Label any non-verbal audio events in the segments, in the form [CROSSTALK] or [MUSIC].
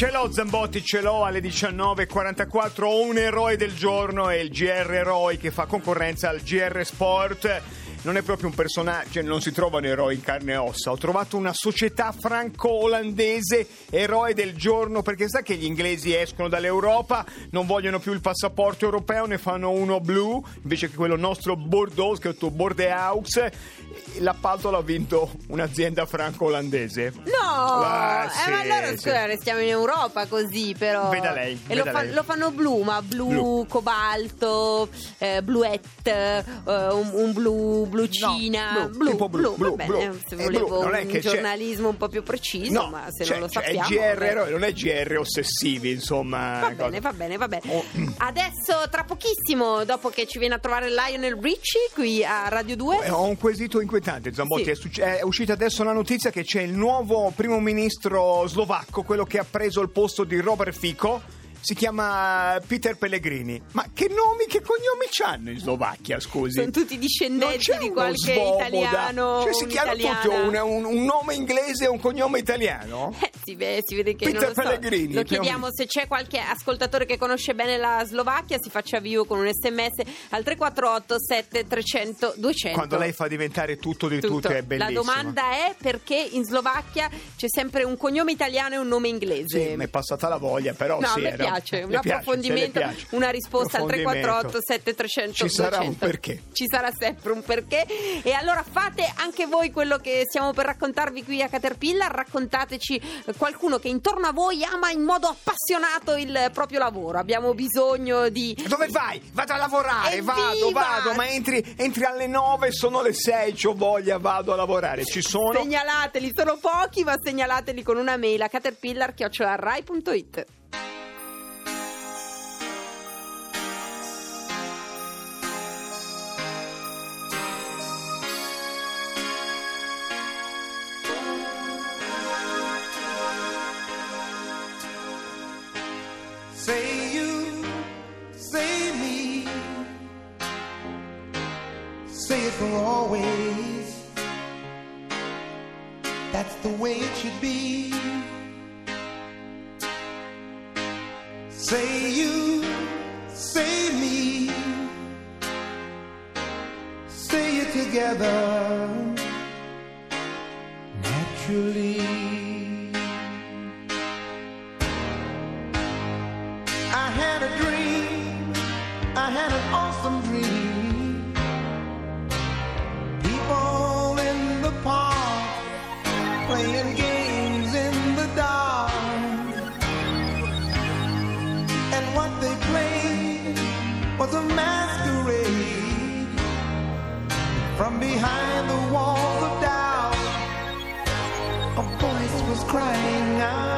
Ce l'ho Zambotti, ce l'ho alle 19.44, ho un eroe del giorno, è il GR Eroi che fa concorrenza al GR Sport. Non è proprio un personaggio, non si trovano eroi in carne e ossa. Ho trovato una società franco-olandese, eroe del giorno, perché sa che gli inglesi escono dall'Europa, non vogliono più il passaporto europeo, ne fanno uno blu, invece che quello nostro Bordeaux, scritto Bordeaux. L'appalto l'ha vinto un'azienda franco-olandese. No, Ah, eh, sì, ma allora sì. scusa, restiamo in Europa così però. Veda lei, E veda lo, fa- lei. lo fanno blu, ma blu, Blu. cobalto, eh, bluette, eh, un, un blu, blucina, No, blu, tipo blu, blu, va blu. bene, se Eh, volevo blu, un che c'è- giornalismo un po' più preciso, ma se non lo cioè, sappiamo. È GR eroi, non è GR ossessivi, insomma. Va bene, va bene, va bene. Oh. Adesso, tra pochissimo, dopo che ci viene a trovare Lionel Richie qui a Radio 2, Eh, Ho un quesito inquietante, Zambotti. Sì. È, succe- è uscita adesso la notizia che c'è il nuovo primo ministro slovacco, quello che ha preso il posto di Robert Fico. Si chiama Peter Pellegrini. Ma che nomi, che cognomi c'hanno in Slovacchia, scusi? sono tutti discendenti di qualche svoboda. italiano. Cioè, si chiama tutti un, un- un nome inglese e un cognome italiano? Eh, si, vede, si vede che Peter non lo so. Pellegrini, Lo più o chiediamo se c'è qualche ascoltatore che conosce bene la Slovacchia, si faccia vivo con un sms al 348 7300 200. Quando lei fa diventare tutto di Tutto. tutto è La bellissimo. domanda è perché in Slovacchia c'è sempre un cognome italiano e un nome inglese. Sì, mi è passata la voglia, però No, sì, era- piace, un piace, approfondimento, una risposta al Approfondimento. 348 7300 Ci sarà 200. un perché. Ci sarà sempre un perché. E allora fate anche voi quello che stiamo per raccontarvi qui a Caterpillar, raccontateci eh, qualcuno che intorno a voi ama in modo appassionato il proprio lavoro. Abbiamo bisogno di Dove vai? Vado a lavorare, Evviva! vado, vado, ma entri, entri alle 9, sono le 6, c'ho voglia, vado a lavorare. Ci sono? Segnalateli, sono pochi, ma segnalateli con una mail a caterpillar.rai.it. Say you, say me, say it for always. That's the way it should be. Say you, say me, say it together behind the walls of doubt, a voice was crying out.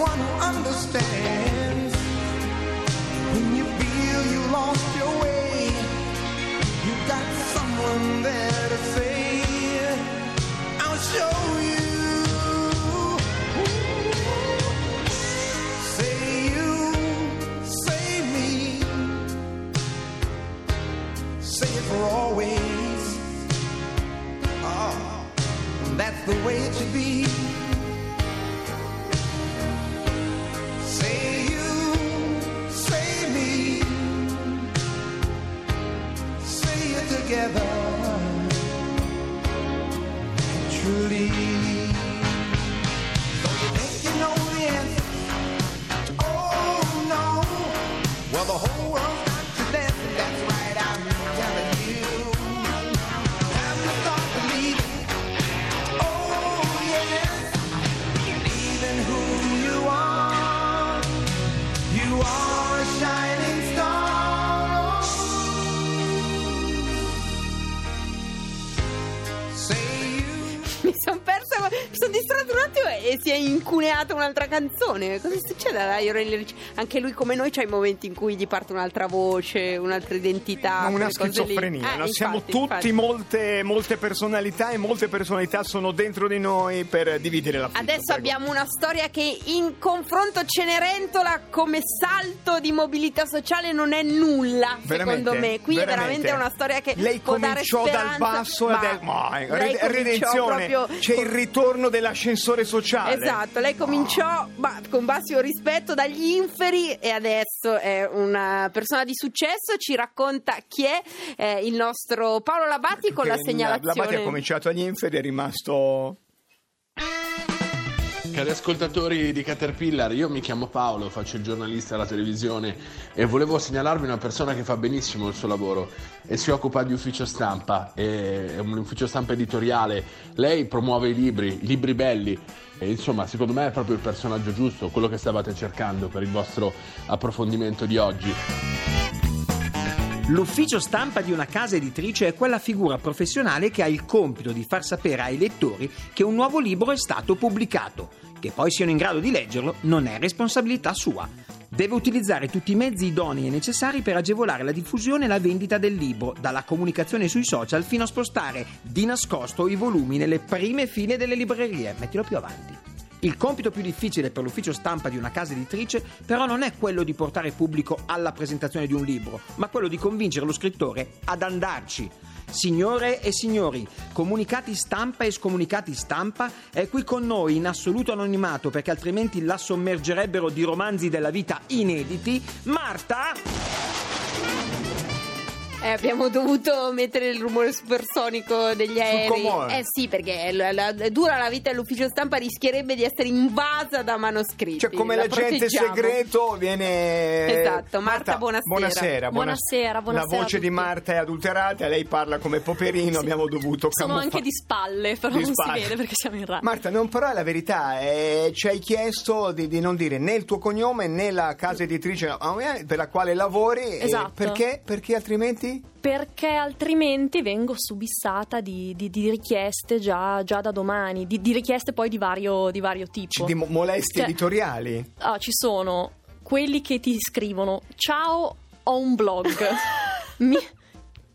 Someone who understands. Truly. Sono distratta un attimo e si è incuneata un'altra canzone. Cosa succede a Lionel Richie? Anche lui, come noi, c'ha i momenti in cui gli parte un'altra voce, un'altra identità. Ma una schizofrenia, Eh, no? siamo infatti, tutti infatti. molte, molte personalità e molte personalità sono dentro di noi per dividere la Adesso abbiamo una storia che in confronto Cenerentola come salto di mobilità sociale non è nulla, secondo me. Qui è veramente una storia che lei può dare cominciò dal basso ma e del ma, redenzione proprio c'è il ritorno dell'ascensore sociale Esatto, lei cominciò ma, con bassimo rispetto dagli inferi e adesso è una persona di successo, ci racconta chi è eh, il nostro Paolo Labatti con la segnalazione. Labate ha cominciato agli inferi è rimasto Cari ascoltatori di Caterpillar, io mi chiamo Paolo, faccio il giornalista alla televisione e volevo segnalarvi una persona che fa benissimo il suo lavoro e si occupa di ufficio stampa, è un ufficio stampa editoriale. Lei promuove i libri, libri belli e insomma, secondo me è proprio il personaggio giusto, quello che stavate cercando per il vostro approfondimento di oggi. L'ufficio stampa di una casa editrice è quella figura professionale che ha il compito di far sapere ai lettori che un nuovo libro è stato pubblicato. Che poi siano in grado di leggerlo non è responsabilità sua. Deve utilizzare tutti i mezzi idonei e necessari per agevolare la diffusione e la vendita del libro, dalla comunicazione sui social fino a spostare di nascosto i volumi nelle prime file delle librerie. Mettilo più avanti. Il compito più difficile per l'ufficio stampa di una casa editrice però non è quello di portare pubblico alla presentazione di un libro, ma quello di convincere lo scrittore ad andarci. Signore e signori, comunicati stampa e scomunicati stampa è qui con noi in assoluto anonimato perché altrimenti la sommergerebbero di romanzi della vita inediti, Marta Eh, abbiamo dovuto mettere il rumore supersonico degli aerei. Eh sì, perché la- la- dura la vita dell'ufficio stampa rischierebbe di essere invasa da manoscritti. cioè come La l'agente segreto viene Esatto, Marta, buonasera. buonasera Buonasera, buonasera la voce di. Marta è adulterata lei parla come Poperino abbiamo dovuto Sono camuffa- anche di spalle, però Di non spalle. si vede perché siamo in radio. Marta, non però è la verità, eh, ci hai chiesto di, di non dire né il tuo cognome né la casa editrice per la quale lavori. eh, Esatto. perché? Perché altrimenti? Perché altrimenti vengo subissata di, di- di richieste già, già da domani, di, di richieste poi di vario, di vario tipo. Di mo- molestie Cioè, editoriali? ah, ci sono quelli che ti scrivono: Ciao, ho un blog. [LAUGHS] mi,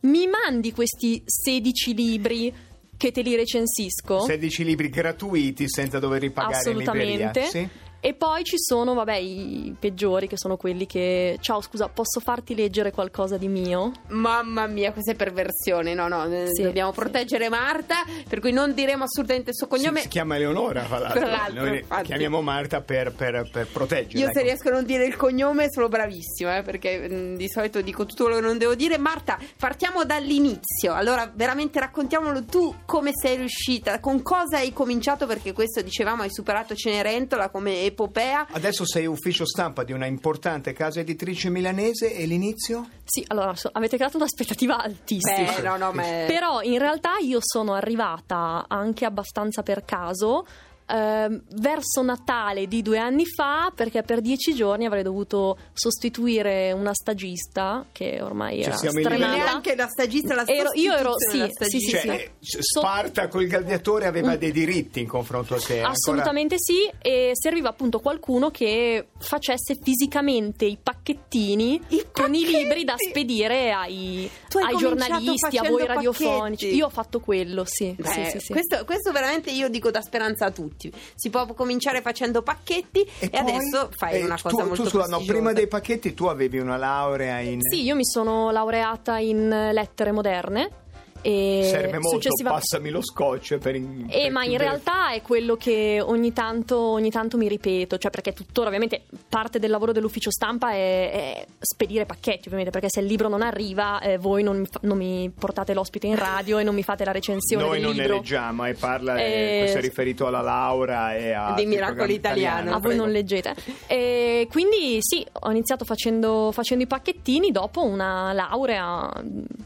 mi mandi questi 16 libri che te li recensisco? 16 libri gratuiti senza dover ripagare in libreria. Assolutamente. Sì? E poi ci sono, vabbè, i peggiori che sono quelli che. Ciao, scusa, posso farti leggere qualcosa di mio? Mamma mia, questa è perversione. No, no, eh, Sì, dobbiamo sì. proteggere Marta, per cui non diremo assolutamente il suo cognome. Si, si chiama Eleonora, tra l'altro. Tra l'altro, Noi infatti. chiamiamo Marta per, per, per proteggerla. Io se ecco. riesco a non dire il cognome sono bravissima, eh, perché mh, di solito dico tutto quello che non devo dire. Marta, partiamo dall'inizio. Allora, veramente raccontiamolo tu come sei riuscita, con cosa hai cominciato, perché questo dicevamo hai superato Cenerentola come epopea. Adesso sei ufficio stampa di una importante casa editrice milanese e l'inizio? Sì, allora so- avete creato un'aspettativa altissima. Beh, no, no, ma Però in realtà io sono arrivata anche abbastanza per caso. Ehm, verso Natale di due anni fa perché per dieci giorni avrei dovuto sostituire una stagista che ormai Cioè, era stremata neanche la stagista, la Ero- io ero- sì, sì, sì. Cioè, sì. eh, So- Sparta col gladiatore aveva dei diritti in confronto a te. ancora- Assolutamente sì, e serviva appunto qualcuno che facesse fisicamente i pacchettini, I con i pacchetti? libri da spedire ai, ai giornalisti, a voi radiofonici. pacchetti? Io ho fatto quello, sì. Beh, sì, sì, sì. Questo, questo veramente io dico da speranza a tutti. Si può cominciare facendo pacchetti e, poi? adesso fai Eh, una cosa tu, molto tu, scusa, no, prima dei pacchetti tu avevi una laurea in... Sì, io mi sono laureata in lettere moderne E Serve molto, successiva- passami lo scotch per in- eh, per ma in chiudere- realtà è quello che ogni tanto, ogni tanto mi ripeto, cioè perché tuttora ovviamente parte del lavoro dell'ufficio stampa è, è spedire pacchetti, ovviamente, perché se il libro non arriva eh, voi non mi, non mi portate l'ospite in radio e non mi fate la recensione Noi del non ne libro. leggiamo e parla, Eh, eh, questo è riferito alla Laura e a Dei Miracoli Italiano. A voi non leggete. E quindi sì, ho iniziato facendo, facendo i pacchettini dopo una laurea,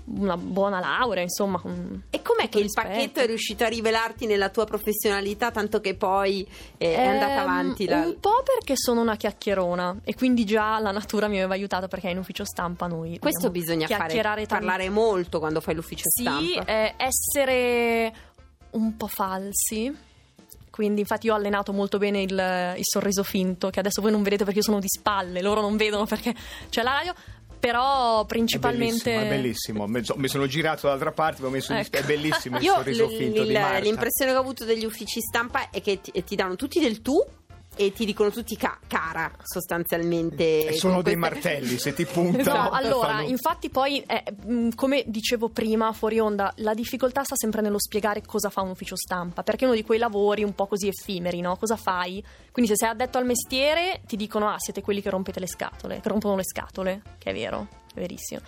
una buona laurea, insomma. Un- E com'è che il rispetto. pacchetto è riuscito a rivelarti nella tua professionalità, tanto che poi eh, è andata Ehm, avanti? La... Un po' perché sono una chiacchierona e quindi già la natura mi aveva aiutato perché in ufficio stampa noi Questo bisogna fare, parlare molto quando fai l'ufficio Sì, stampa. eh, essere un po' falsi. Quindi, infatti, io ho allenato molto bene il, il sorriso finto, che adesso voi non vedete perché io sono di spalle, loro non vedono perché c'è la radio. Però È principalmente. bellissimo, è bellissimo. Mi so- Mi sono girato dall'altra parte, mi ho messo Ecco. è bellissimo [LAUGHS] il Io sorriso l- finto di l- Marta. l'impressione che ho avuto degli uffici stampa è che ti, ti danno tutti del tu e ti dicono tutti ca- cara sostanzialmente. E sono dei queste- martelli, se ti [LAUGHS] puntano. No, allora, fanno- infatti poi, eh, mh, come dicevo prima, fuori onda, la difficoltà sta sempre nello spiegare cosa fa un ufficio stampa, perché è uno di quei lavori un po' così effimeri, no? Cosa fai? Quindi se sei addetto al mestiere ti dicono, ah, siete quelli che rompete le scatole, che rompono le scatole, che è vero, verissimo.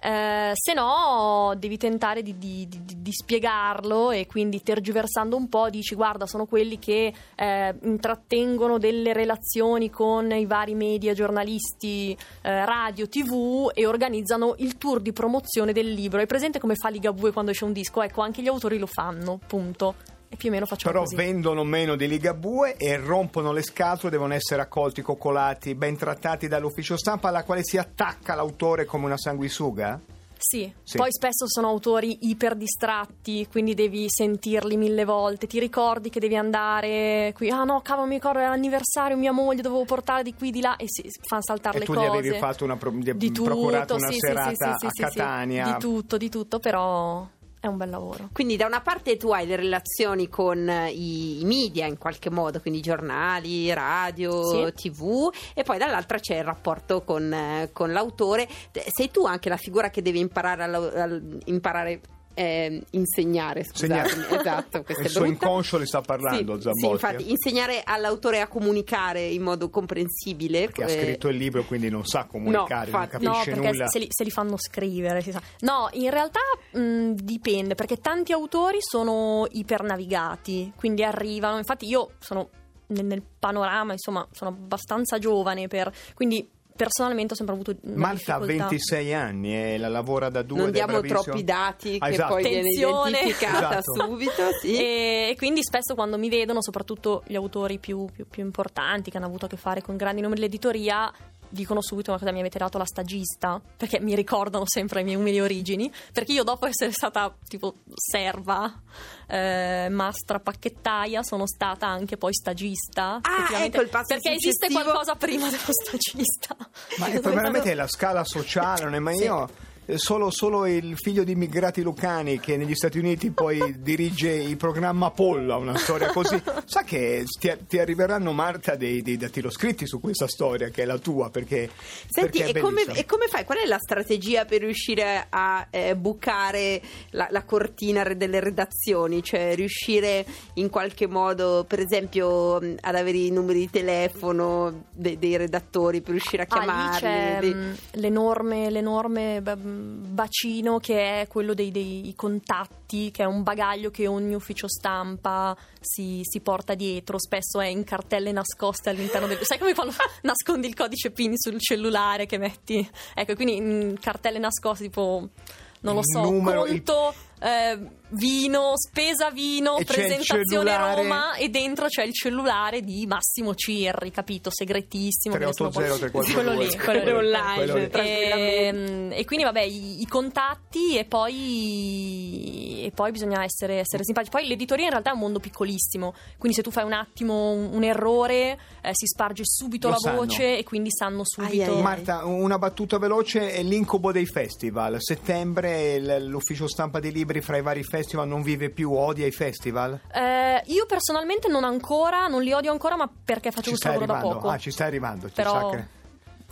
Eh, se no, devi tentare di, di- di- di spiegarlo e quindi tergiversando un po' dici, guarda, sono quelli che eh, intrattengono delle relazioni con i vari media, giornalisti, eh, radio, tv e organizzano il tour di promozione del libro. È presente come fa Ligabue quando esce un disco? Ecco, anche gli autori lo fanno, punto. E più o meno facciamo Però così. vendono meno di Ligabue e rompono le scatole, devono essere accolti, coccolati, ben trattati dall'ufficio stampa alla quale si attacca l'autore come una sanguisuga? Sì. Sì. poi spesso sono autori iper distratti, quindi devi sentirli mille volte. Ti ricordi che devi andare qui? Ah no, cavolo, mi ricordo era l'anniversario, mia moglie, dovevo portare di qui, di là e si fanno saltare E le tu cose. gli avevi fatto una pro- di tutto, procurato una sì, serata sì, sì, a sì, sì, Catania. Di tutto, di tutto, però è un bel lavoro. Quindi da una parte tu hai le relazioni con eh, i, media in qualche modo, quindi giornali, radio, Sì. tv e poi dall'altra c'è il rapporto con, eh, con l'autore. Sei tu anche la figura che deve imparare, alla- al- imparare eh, insegnare, scusatemi. Insegnare. [LAUGHS] Esatto, questo Il è suo inconscio le sta parlando, sì, Zambotti. sì, infatti, insegnare all'autore a comunicare in modo comprensibile. Perché ha eh, scritto il libro, quindi non sa comunicare, non. No, capisce perché nulla. se li, se li fanno scrivere, si sa. No, in realtà mh, dipende, perché tanti autori sono ipernavigati, quindi arrivano. Infatti, io sono nel, nel panorama, insomma, sono abbastanza giovane, per, quindi personalmente ho sempre avuto. Marta ha difficoltà. 26 anni e la lavora da due non diamo troppi dati Ah, che esatto. poi viene Attenzione. identificata Esatto. subito. Sì. E, e quindi spesso quando mi vedono, soprattutto gli autori più, più- più importanti che hanno avuto a che fare con grandi nomi dell'editoria, dicono subito ma cosa mi avete dato la stagista perché mi ricordano sempre le mie umili origini perché io dopo essere stata tipo serva eh, mastra pacchettaia sono stata anche poi stagista Ah, ecco il passo perché esiste successivo. qualcosa prima dello stagista Ma [LAUGHS] veramente è la scala sociale, non è mai Sì. io. Eh, Solo, solo il figlio di immigrati lucani che negli Stati Uniti poi dirige il programma Apollo, una storia così. Sa che ti, ti arriveranno, Marta, dei, dei datiloscritti su questa storia che è la tua, perché, Senti, perché è e come, e come fai? Qual è la strategia per riuscire a eh, bucare la, la cortina delle redazioni? Cioè riuscire in qualche modo, per esempio, ad avere i numeri di telefono de- dei redattori per riuscire a Ah, lì chiamarli? c'è dei- l'enorme, l'enorme bacino che è quello dei, dei contatti, che è un bagaglio che ogni ufficio stampa si, si porta dietro, spesso è in cartelle nascoste all'interno del... Sai come quando [LAUGHS] nascondi il codice PIN sul cellulare che metti? Ecco, quindi in cartelle nascoste tipo... Non lo Il so, numero, il- conto, eh, vino, spesa vino, E presentazione. Roma e dentro c'è il cellulare di Massimo Cirri, capito? Segretissimo. che nessuno può- 380 quello lì, quello lì. Quello online, Quello lì. tranquillamente. E, e quindi vabbè i, i contatti e poi, e poi bisogna essere, essere simpatici poi l'editoria in realtà è un mondo piccolissimo quindi se tu fai un attimo un, un errore eh, si sparge subito Lo la sanno. voce e quindi sanno subito Ai, ai, ai. Marta, una battuta veloce è l'incubo dei festival. Settembre l'ufficio stampa dei libri fra i vari festival non vive più, odia i festival? Eh, io personalmente non ancora non li odio ancora ma perché faccio Ci questo lavoro da arrivando? poco Ah, ci stai arrivando. ci Però- sa che-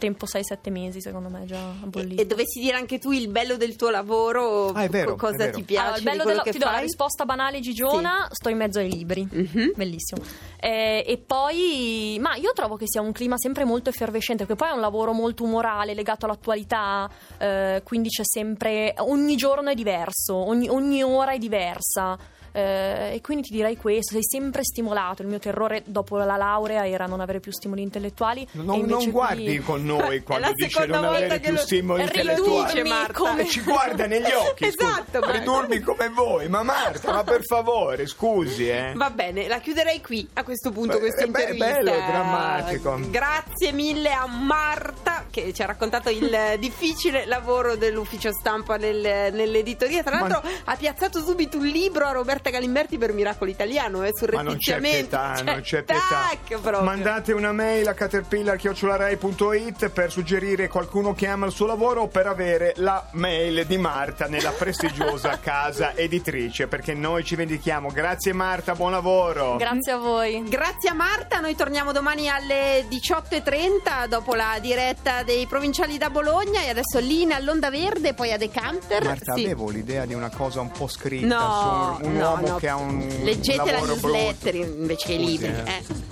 tempo 6-7 mesi, secondo me, già E, bollito. e dovessi dire anche tu il bello del tuo lavoro, Ah, è vero, co- cosa ti piace? Allora, il bello della, che ti do la fai? risposta banale gigiona, sto in mezzo ai libri, Mhm. bellissimo. Eh, e poi, ma io trovo che sia un clima sempre molto effervescente, perché poi è un lavoro molto umorale, legato all'attualità, eh, quindi c'è sempre, ogni giorno è diverso, ogni, ogni ora è diversa. Eh, e quindi ti direi questo, sei sempre stimolato. Il mio terrore dopo la laurea era non avere più stimoli intellettuali. Non, non qui- guardi con noi [LAUGHS] È quando dice non avere più lo- stimoli intellettuali. Marta. come- ci guarda [LAUGHS] negli occhi, scusa. Esatto, Marta. ridurmi come voi. Ma Marta, ma per favore, scusi, eh. Va bene, la chiuderei qui a questo punto Beh, questa intervista. bello, drammatico. Grazie mille a Marta che ci ha raccontato il [LAUGHS] difficile lavoro dell'ufficio stampa nel- nell'editoria. Tra Ma- l'altro ha piazzato subito un libro a Roberta Galimberti per Miracolo Italiano, eh, Ma non c'è surrettiziamente. pietà, Cioè, non c'è pietà. Mandate una mail a caterpillar.it per suggerire qualcuno che ama il suo lavoro o per avere la mail di Marta nella prestigiosa [LAUGHS] casa editrice, perché noi ci vendichiamo. Grazie Marta, buon lavoro. Grazie a voi. Grazie a Marta, noi torniamo domani alle 18.30 dopo la diretta dei provinciali da Bologna e adesso Lina all'Onda Verde, poi a Decanter. Marta, Sì. avevo l'idea di una cosa un po' scritta No, su un no, Diciamo uomo no, che ha un. Leggete la newsletter brutto. invece che i libri. Eh. eh.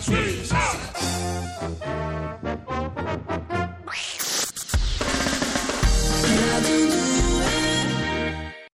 Sì.